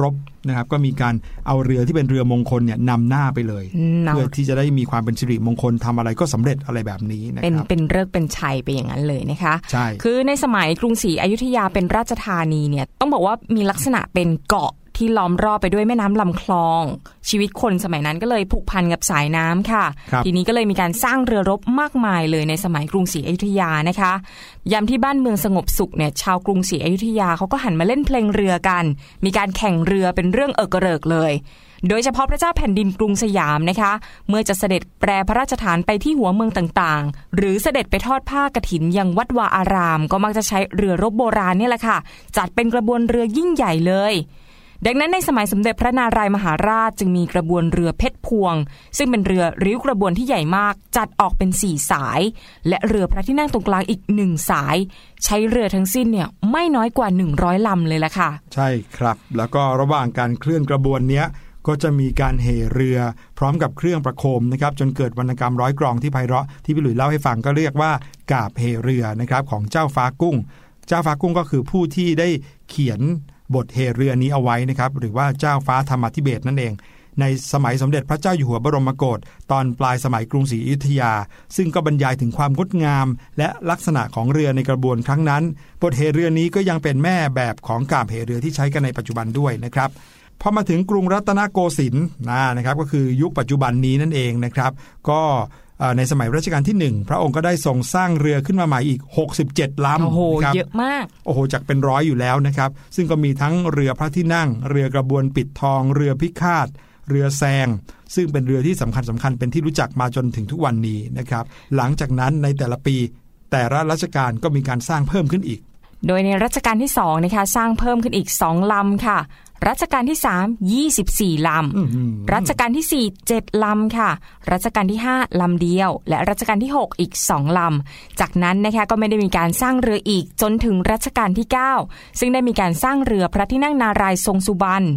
รบนะครับ ก็มีการเอาเรือที่เป็นเรือมงคลเนี่ยนำหน้าไปเลยนำเพื่อที่จะได้มีความเป็นสิริมงคลทำอะไรก็สำเร็จอะไรแบบนี้นะเป็นครับเป็นเลิกษ์เป็นชัยไปอย่างนั้นเลยนะคะใช่คือในสมัยกรุงศรีอยุธยาเป็นราชธานีเนี่ยต้องบอกว่ามีลักษณะเป็นเกาะ ที่ล้อมรอบไปด้วยแม่น้ำลำคลอง ชีวิตคนสมัยนั้นก็เลยผูกพันกับสายน้ำค่ะครับทีนี้ก็เลยมีการสร้างเรือรบมากมายเลยในสมัยกรุงศรีอยุธยานะคะยามที่บ้านเมืองสงบสุขเนี่ยชาวกรุงศรีอยุธยาเขาก็หันมาเล่นเพลงเรือกัน มีการแข่งเรือเป็นเรื่องเอกระเริกเลยโดยเฉพาะพระเจ้าแผ่นดินกรุงสยามนะคะ เมื่อจะเสด็จแปรพระราชฐานไปที่หัวเมืองต่างๆ หรือเสด็จไปทอดผ้ากฐินยังวัดวาอาราม ก็มักจะใช้เรือรบโบราณเนี่ยแหละค่ะ จัดเป็นกระบวนเรือยิ่งใหญ่เลย ดังนั้นในสมัยสมเด็จพระนารายมหาราชจึงมีกระบวนเรือเพชรพวง ซึ่งเป็นเรือริ้วกระบวนที่ใหญ่มาก จัดออกเป็นสี่สาย และเรือพระที่นั่งตรงกลางอีกหนึ่งสาย ใช้เรือทั้งสิ้นเนี่ยไม่น้อยกว่า 100 ลำเลยละค่ะ ใช่ครับ แล้วก็ระหว่างการเคลื่อนกระบวนเนี้ยก็จะมีการเหเรือพร้อมกับเครื่องประโคมนะครับจนเกิดวรรณกรรมร้อยกรองที่ไพเราะที่พี่หลุยเล่าให้ฟังก็เรียกว่ากาบเหเรือนะครับของเจ้าฟ้ากุ้ง เจ้าฟ้ากุ้งก็คือผู้ที่ได้เขียน บทเหเรือนี้เอาไว้นะครับหรือว่าเจ้าฟ้าธรรมธิเบศนั่นเอง ในสมัยสมเด็จพระเจ้าอยู่หัวบรมโกศตอนปลายสมัยกรุงศรีอยุธยา ซึ่งก็บรรยายถึงความงดงาม และลักษณะของเรือในกระบวนครั้งนั้น บทเหเรือนี้ก็ยังเป็นแม่แบบของกาบเหเรือที่ใช้กันในปัจจุบันด้วยนะครับพอมาถึงกรุงรัตนโกสินทร์นะครับก็คือยุคปัจจุบันนี้นั่นเองนะครับ ก็ ในสมัยรัชกาลที่ 1 พระองค์ก็ได้ทรงสร้างเรือขึ้นมาใหม่อีก 67ลำโอ้โหครับเยอะมากโอ้โหจากเป็นร้อยอยู่แล้วนะครับ ซึ่งก็มีทั้งเรือพระที่นั่ง เรือกระบวนปิดทอง เรือพิฆาตเรือแซง ซึ่งเป็นเรือที่สำคัญสำคัญเป็นที่รู้จักมาจนถึงทุกวันนี้นะครับ หลังจากนั้นในแต่ละปี แต่ละรัชกาลก็มีการสร้างเพิ่มขึ้นอีก โดยในรัชกาลที่2นะคะสร้างเพิ่มขึ้นอีก2ลำค่ะ รัชกาลที่ 3 24 ลำ รัชกาลที่ 4 7 ลำค่ะ รัชกาลที่ 5 ลำเดียว และรัชกาลที่ 6 อีก 2 ลำ จากนั้นนะคะก็ไม่ได้มีการสร้างเรืออีกจนถึงรัชกาลที่ 9 ซึ่งได้มีการสร้างเรือพระที่นั่งนารายณ์ทรงสุบรรณ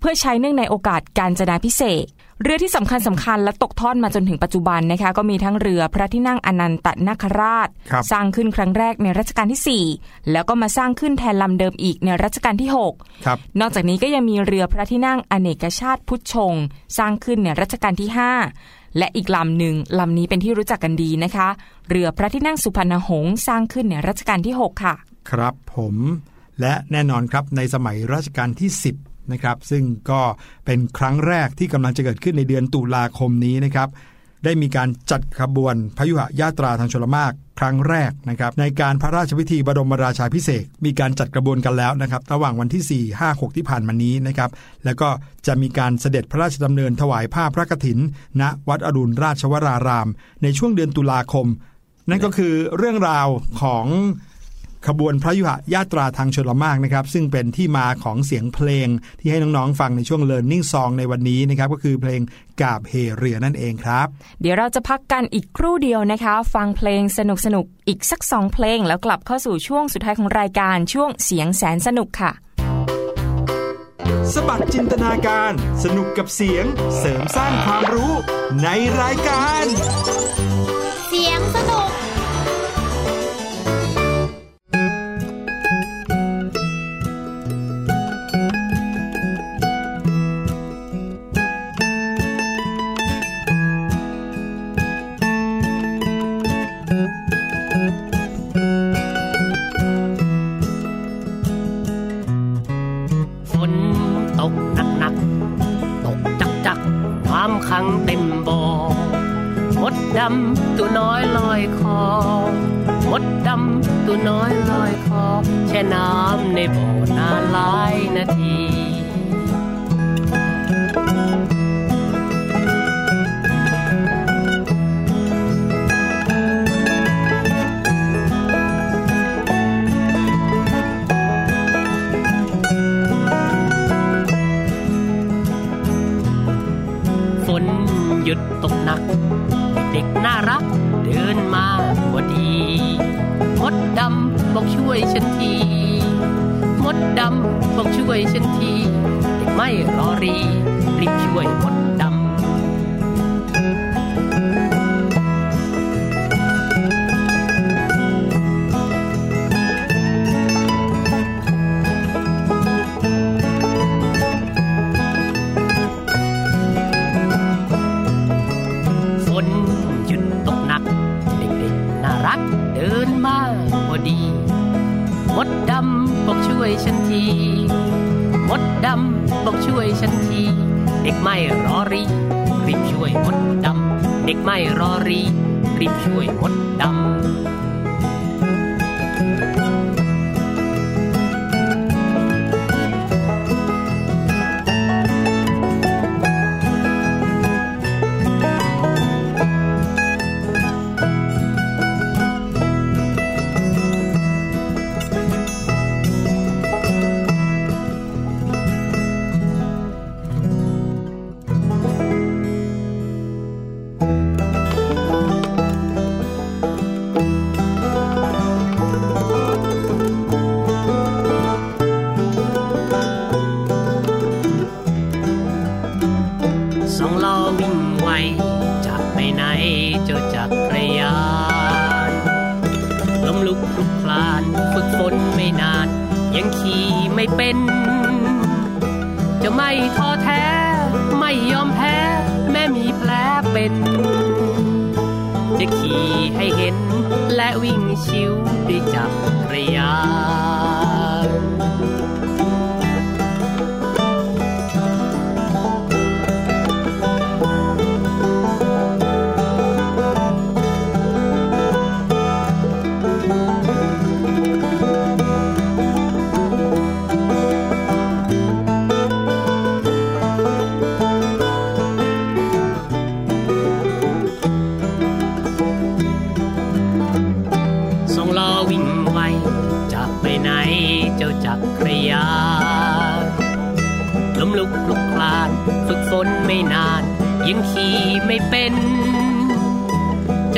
เพื่อใช้เนื่องในโอกาสการจนาพิเศษก เรือที่สำคัญสำคัญและตกทอดมาจนถึงปัจจุบันนะคะก็มีทั้งเรือพระที่นั่งอนันตนาคราชครับสร้างขึ้นครั้งแรกในรัชกาลที่ 4 แล้วก็มาสร้างขึ้นแทนลำเดิมอีกในรัชกาลที่6ครับนอกจากนี้ก็ยังมีเรือพระที่นั่งอเนกชาติพุทธชง สร้างขึ้นในรัชกาลที่ 5 และอีกลำหนึ่งลำนี้เป็นที่รู้จักกันดีนะคะ เรือพระที่นั่งสุพรรณหงษ์สร้างขึ้นในรัชกาลที่ 6 ค่ะ ครับผมและแน่นอนครับในสมัยรัชกาลที่ 10 นะครับซึ่งก็เป็นครั้งแรกที่กำลังจะเกิดขึ้นในเดือนตุลาคมนี้นะครับได้มีการจัดขบวนพยุหญาตราทางชลมากครั้งแรกนะครับในการพระราชพิธีบรมราชาพิเศษมีการจัดกระบวนกันแล้วนะครับระหว่างวันที่ 4 5 6 ที่ผ่านมานี้นะครับแล้วก็จะมีการเสด็จพระราชดำเนินถวายผ้าพระกฐิน ณ วัดอรุณราชวราราม ในช่วงเดือนตุลาคม นั่นก็คือเรื่องราวของ ขบวนพระยุหญาตราทางชลมากนะครับซึ่งเป็นที่มาของเสียงเพลงที่ให้น้องๆฟังในช่วง Learning Song ในวันนี้นะครับก็คือเพลงกาบเฮเรือนั่นเองครับ เดี๋ยวเราจะพักกันอีกครู่เดียวนะคะ ฟังเพลงสนุกสนุกๆอีกสักสองเพลง แล้วกลับเข้าสู่ช่วงสุดท้ายของรายการช่วงเสียงแสนสนุกค่ะ สบัดจินตนาการ สนุกกับเสียงเสริมสร้างความรู้ในรายการ เสียงสนุก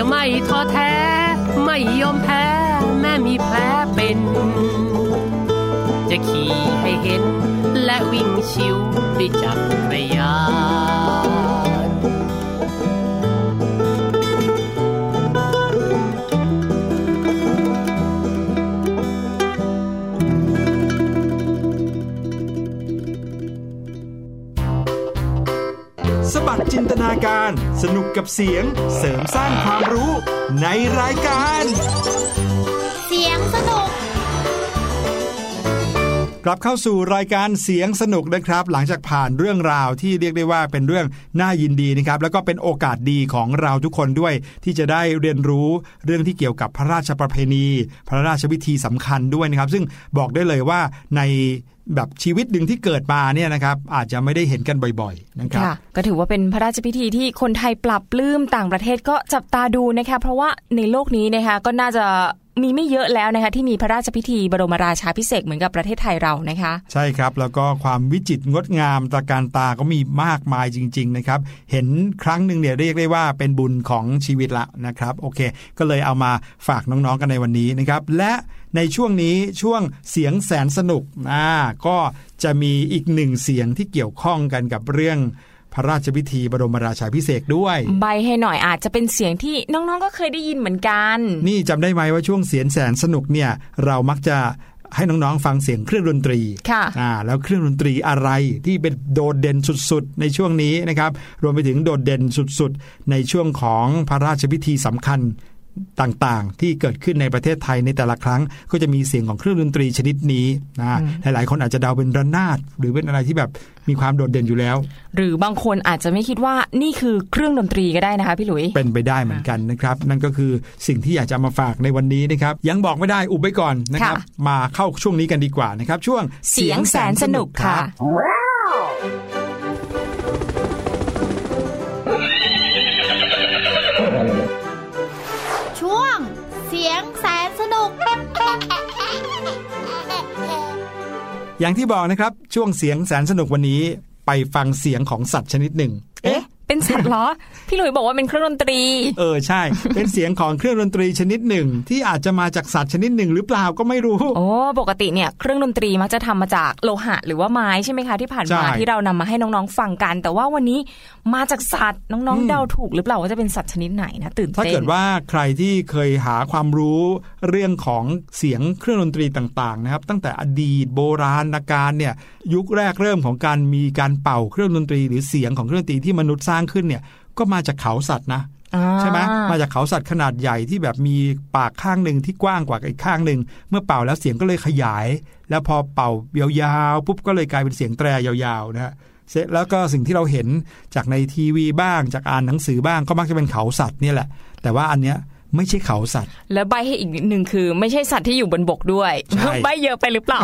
ไม่ท้อแท้ ไม่ยอมแพ้ แม่มีแผลเป็น จะขี่ให้เห็น และวิ่งชิวด้วยจักรยาน นตนาการ สนุกกับเสียงเสริมสร้างความรู้ในรายการ เสียงสนุกกลับเข้าสู่รายการเสียงสนุกนะครับ หลังจากผ่านเรื่องราวที่เรียกได้ว่าเป็นเรื่องน่ายินดีนะครับ แล้วก็เป็นโอกาสดีของเราทุกคนด้วย ที่จะได้เรียนรู้เรื่องที่เกี่ยวกับพระราชประเพณี พระราชพิธีสำคัญด้วยนะครับ ซึ่งบอกได้เลยว่าใน แบบชีวิตหนึ่งที่เกิดมาเนี่ยนะครับอาจจะไม่ได้เห็นกันบ่อยๆนะครับก็ถือว่าเป็นพระราชพิธีที่คนไทยปรับปลื้มต่างประเทศก็จับตาดูนะคะเพราะว่าในโลกนี้นะคะก็น่าจะ มีไม่เยอะแล้วนะคะที่มีพระราชพิธีบรมราชาพิเศษเหมือนกับประเทศไทยเรานะคะ ใช่ครับแล้วก็ความวิจิตรงดงามตระการตาก็มีมากมายจริง ๆ นะครับ เห็นครั้งหนึ่งเนี่ยเรียกได้ว่าเป็นบุญของชีวิตละนะครับโอเค ก็เลยเอามาฝากน้องๆกันในวันนี้นะครับ และในช่วงนี้ช่วงเสียงแสนสนุกอ่าก็จะมีอีกหนึ่งเสียงที่เกี่ยวข้องกันกับเรื่อง ระราชพิธีบรมราชาพิเศษกด้วย ใบให้หน่อยอาจจะเป็นเสียงที่น้องๆก็เคยได้ยินเหมือนกัน นี่จำได้ไหมว่าช่วงเสียงแสนสนุกเนี่ยเรามักจะให้น้องๆฟังเสียงเครื่องดนตรีค่ะอ่าแล้วเครื่องดนตรีอะไรที่เป็นโดดเด่นสุดๆ ในช่วงนี้นะครับ รวมไปถึงโดดเด่นสุดๆ ในช่วงของพระราชพิธีสำคัญ ต่างๆ ที่เกิดขึ้นในประเทศไทยในแต่ละครั้ง ก็จะมีเสียงของเครื่องดนตรีชนิดนี้นะหลายๆ คนอาจจะเดาเป็นระนาดหรือเป็นอะไรที่แบบมีความโดดเด่นอยู่แล้ว หรือบางคนอาจจะไม่คิดว่านี่คือเครื่องดนตรีก็ได้นะคะพี่หลุย เป็นไปได้เหมือนกันนะครับ นั่นก็คือสิ่งที่อยากจะมาฝากในวันนี้นะครับ ยังบอกไม่ได้อุบไว้ก่อนนะครับค่ะมาเข้าช่วงนี้กันดีกว่านะครับ ช่วงเสียงแสนสนุกค่ะ อย่างที่บอกนะครับช่วงเสียงแสนสนุกวันนี้ไปฟังเสียงของสัตว์ชนิดหนึ่ง เอ๊ะ เป็นสัตว์เหรอพี่หลุยบอกว่าเป็นเครื่องดนตรี เออใช่ เป็นเสียงของเครื่องดนตรีชนิดหนึ่ง ที่อาจจะมาจากสัตว์ชนิดหนึ่งหรือเปล่าก็ไม่รู้โอ้ปกติเนี่ยเครื่องดนตรีมักจะทำมาจากโลหะหรือว่าไม้ใช่ไหมคะที่ผ่านมาใช่ที่เรานำมาให้น้องๆฟังกัน แต่ว่าวันนี้มาจากสัตว์น้องอืมๆเดาถูกหรือเปล่าว่าจะเป็นสัตว์ชนิดไหนนะตื่นถ้าเต้นเกิดว่าใครที่เคยหาความรู้เรื่องของเสียงเครื่องดนตรีต่างๆนะครับตั้งแต่อดีตโบราณการเนี่ยยุคแรกเริ่มของการมีการเป่าเครื่องดนตรี หรือเสียงของเครื่องดนตรีที่มนุษย์สร้างขึ้นเนี่ย ก็มาจากเขาสัตว์นะอ่าใช่ไหมมาจากเขาสัตว์ขนาดใหญ่ที่แบบมีปากข้างหนึ่งที่กว้างกว่าอีกข้างหนึ่งเมื่อเป่าแล้วเสียงก็เลยขยาย แล้วพอเป่ายาวๆปุ๊บก็เลยกลายเป็นเสียงแตรยาวๆนะฮะเสร็จแล้วก็สิ่งที่เราเห็นจากในทีวีบ้างจากอ่านหนังสือบ้างก็มักจะเป็นเขาสัตว์เนี่ยแหละ แต่ว่าอันเนี้ย ไม่ใช่เขาสัตว์ แล้วใบให้อีกนิดนึงคือ ไม่ใช่สัตว์ที่อยู่บนบกด้วยใช่ใบเยอะไปหรือเปล่า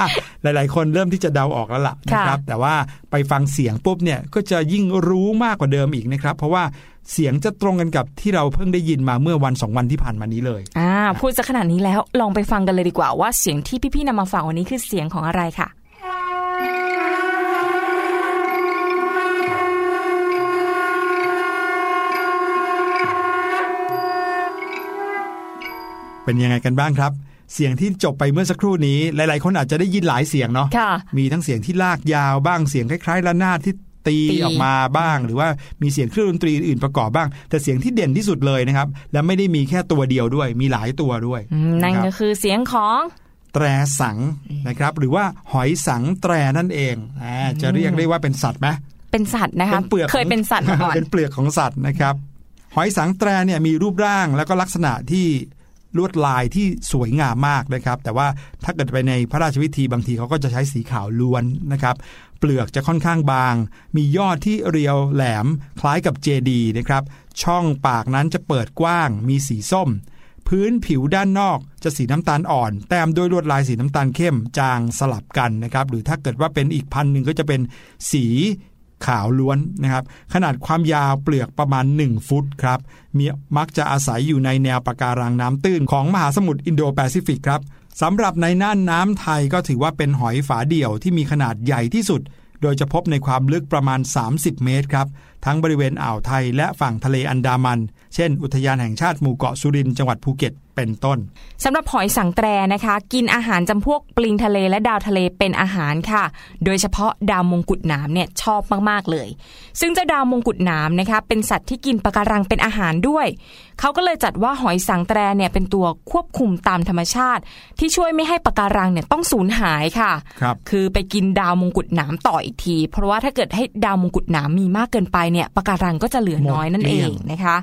อะหลาย ๆ คนเริ่มที่จะเดาออกแล้วล่ะนะครับ แต่ว่าไปฟังเสียงปุ๊บเนี่ยก็จะยิ่งรู้มากกว่าเดิมอีกนะครับ เพราะว่าเสียงจะตรงกันกับที่เราเพิ่งได้ยินมาเมื่อวันสองวันที่ผ่านมานี้เลยอ่าพูดซะขนาดนี้แล้วลองไปฟังกันเลยดีกว่าว่าเสียงที่พี่ๆนำมาฝากวันนี้คือเสียงของอะไรค่ะ เป็นยังไงกันบ้างครับ เสียงที่จบไปเมื่อสักครู่นี้ หลายๆ คนอาจจะได้ยินหลายเสียงเนาะค่ะมีทั้งเสียงที่ลากยาวบ้างเสียงคล้ายๆระนาดที่ตีตีออกมาบ้าง หรือว่ามีเสียงเครื่องดนตรีอื่นประกอบบ้าง แต่เสียงที่เด่นที่สุดเลยนะครับ และไม่ได้มีแค่ตัวเดียวด้วย มีหลายตัวด้วยอืมนั่นนะคก็รับคือเสียงของแตรสังนะครับ หรือว่าหอยสังแตรนั่นเองอ่าจะเรียกได้ว่าเป็นสัตว์ไหมเป็นสัตว์นะคะเป็นเปลือกเคยเป็นสัตว์มาก่อนเป็นเปลือกของสัตว์นะครับ หอยสังแตรเนี่ยมีรูปร่างแล้วก็ลักษณะที่ ลวดลายที่สวยงามมากนะครับ แต่ว่าถ้าเกิดไปในพระราชพิธีบางทีเขาก็จะใช้สีขาวล้วนนะครับ เปลือกจะค่อนข้างบาง มียอดที่เรียวแหลมคล้ายกับเจดีนะครับ ช่องปากนั้นจะเปิดกว้าง มีสีส้ม พื้นผิวด้านนอกจะสีน้ำตาลอ่อน แต้มด้วยลวดลายสีน้ำตาลเข้มจางสลับกันนะครับ หรือถ้าเกิดว่าเป็นอีกพันหนึ่งก็จะเป็นสี ขาวล้วนนะครับ ขนาดความยาวเปลือกประมาณ 1 ฟุตครับมีมักจะอาศัยอยู่ในแนวปะการังน้ำตื้นของมหาสมุทรอินโดแปซิฟิกครับสำหรับในน่านน้ำไทยก็ถือว่าเป็นหอยฝาเดี่ยวที่มีขนาดใหญ่ที่สุด โดยจะพบในความลึกประมาณ 30 เมตรครับ ทั้งบริเวณอ่าวไทยและฝั่งทะเลอันดามัน เช่น อุทยานแห่งชาติหมู่เกาะสุรินทร์จังหวัดภูเก็ตเป็นต้นสำหรับหอยสังแตรนะคะ กินอาหารจำพวกปลิงทะเลและดาวทะเลเป็นอาหารค่ะ โดยเฉพาะดาวมงกุฎหนามเนี่ยชอบมากๆเลย ซึ่งเจ้าดาวมงกุฎหนามนะคะเป็นสัตว์ที่กินปะการังเป็นอาหารด้วย เขาก็เลยจัดว่าหอยสังแตรเนี่ยเป็นตัวควบคุมตามธรรมชาติ ที่ช่วยไม่ให้ปะการังเนี่ยต้องสูญหายค่ะครับคือไปกินดาวมงกุฎหนามต่ออีกที เพราะว่าถ้าเกิดให้ดาวมงกุฎหนามมีมากเกินไปเนี่ยปะการังก็จะเหลือน้อยนั่นเองนะคะ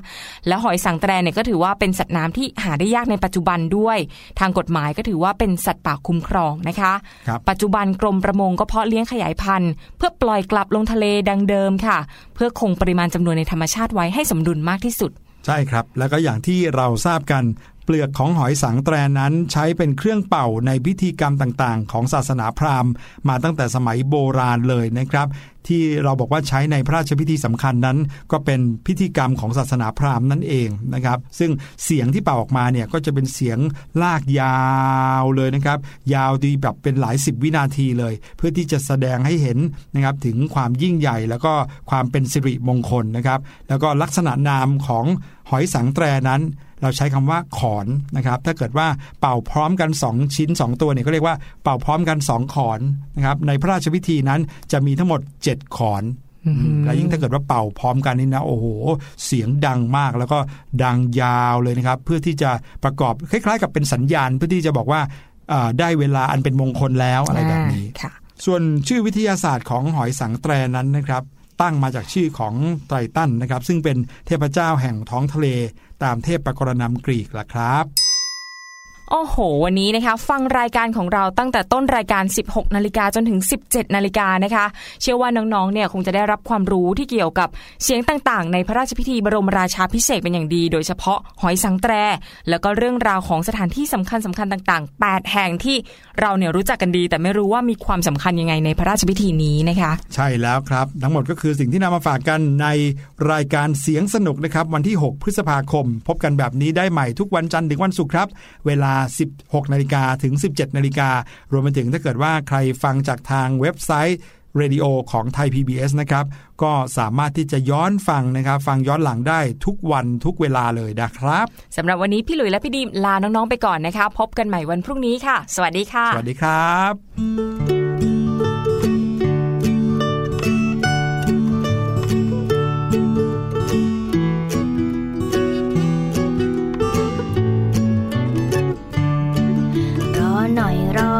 แล้วหอยสังแตรเนี่ยก็ถือว่าเป็นสัตว์น้ำที่หาได้ยากในปัจจุบันด้วย ทางกฎหมายก็ถือว่าเป็นสัตว์ป่าคุ้มครองนะคะครับปัจจุบันกรมประมงก็เพาะเลี้ยงขยายพันธุ์ เพื่อปล่อยกลับลงทะเลดังเดิมค่ะ เพื่อคงปริมาณจำนวนในธรรมชาติไว้ให้สมดุลมากที่สุดใช่ครับ แล้วก็อย่างที่เราทราบกัน เปลือกของหอยสังแตรนั้นใช้เป็นเครื่องเป่าในพิธีกรรมต่างๆ ของศาสนาพราหมณ์ มาตั้งแต่สมัยโบราณเลยนะครับ ที่เราบอกว่าใช้ในพระราชพิธีสำคัญนั้น ก็เป็นพิธีกรรมของศาสนาพราหมณ์นั่นเองนะครับ ซึ่งเสียงที่เป่าออกมาเนี่ยก็จะเป็นเสียงลากยาวเลยนะครับ ยาวดีแบบเป็นหลายสิบวินาทีเลย เพื่อที่จะแสดงให้เห็นนะครับถึงความยิ่งใหญ่แล้วก็ความเป็นสิริมงคลนะครับ แล้วก็ลักษณะนามของหอยสังแตรนั้น เราใช้คำว่าขอนนะครับถ้าเกิดว่าเป่าพร้อมกัน 2 ชิ้น 2 ตัวเนี่ยก็เรียกว่าเป่าพร้อมกัน 2 ขอนนะครับในพระราชพิธีนั้นจะมีทั้งหมด 7 ขอนอืมและยิ่งถ้าเกิดว่าเป่าพร้อมกันนี่นะโอ้โห เสียงดังมากแล้วก็ดังยาวเลยนะครับ เพื่อที่จะประกอบคล้ายๆ กับเป็นสัญญาณเพื่อที่จะบอกว่าเอ่อได้เวลาอันเป็นมงคลแล้วอะไรแบบนี้อ่าค่ะส่วนชื่อวิทยาศาสตร์ของหอยสังแตรนั้นนะครับ ตั้งมาจากชื่อของไตรตันนะครับ ซึ่งเป็นเทพเจ้าแห่งท้องทะเลตามเทพปกรณำกรีกล่ะครับ โอ้โห วันนี้นะคะ ฟังรายการของเราตั้งแต่ต้นรายการ 16 นาฬิกาจนถึง 17 นาฬิกานะคะ เชื่อว่าน้องๆ เนี่ยคงจะได้รับความรู้ที่เกี่ยวกับเสียงต่างๆ ในพระราชพิธีบรมราชาพิเศษเป็นอย่างดี โดยเฉพาะหอยสังแตร แล้วก็เรื่องราวของสถานที่สำคัญสำคัญต่างๆ 8 แห่งที่เราเนี่ยรู้จักกันดี แต่ไม่รู้ว่ามีความสำคัญยังไงในพระราชพิธีนี้นะคะ ใช่แล้วครับ ทั้งหมดก็คือสิ่งที่นำมาฝากกันในรายการเสียงสนุกนะครับวันที่ 6 พฤษภาคม พบกันแบบนี้ได้ใหม่ทุกวันจันทร์ถึงวันศุกร์ครับ เวลา16นาฬิกาถึง 17นาฬิการวมไปถึงถ้าเกิดว่าใครฟังจากทางเว็บไซต์เรดิโอของไทย PBS นะครับ ก็สามารถที่จะย้อนฟังนะครับ ฟังย้อนหลังได้ทุกวันทุกเวลาเลยนะครับสำหรับวันนี้พี่หลุยและพี่ดีมลาน้อง ๆ ไปก่อนนะคะ พบกันใหม่วันพรุ่งนี้ค่ะ สวัสดีค่ะ สวัสดีครับ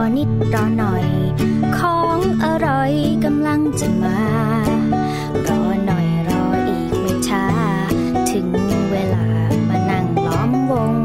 รอนิดรอหน่อย ของอร่อยกำลังจะมา รอหน่อยรออีกไม่ช้า ถึงเวลามานั่งล้อมวง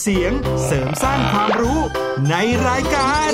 เสียงเสริมสร้างความรู้ในรายการ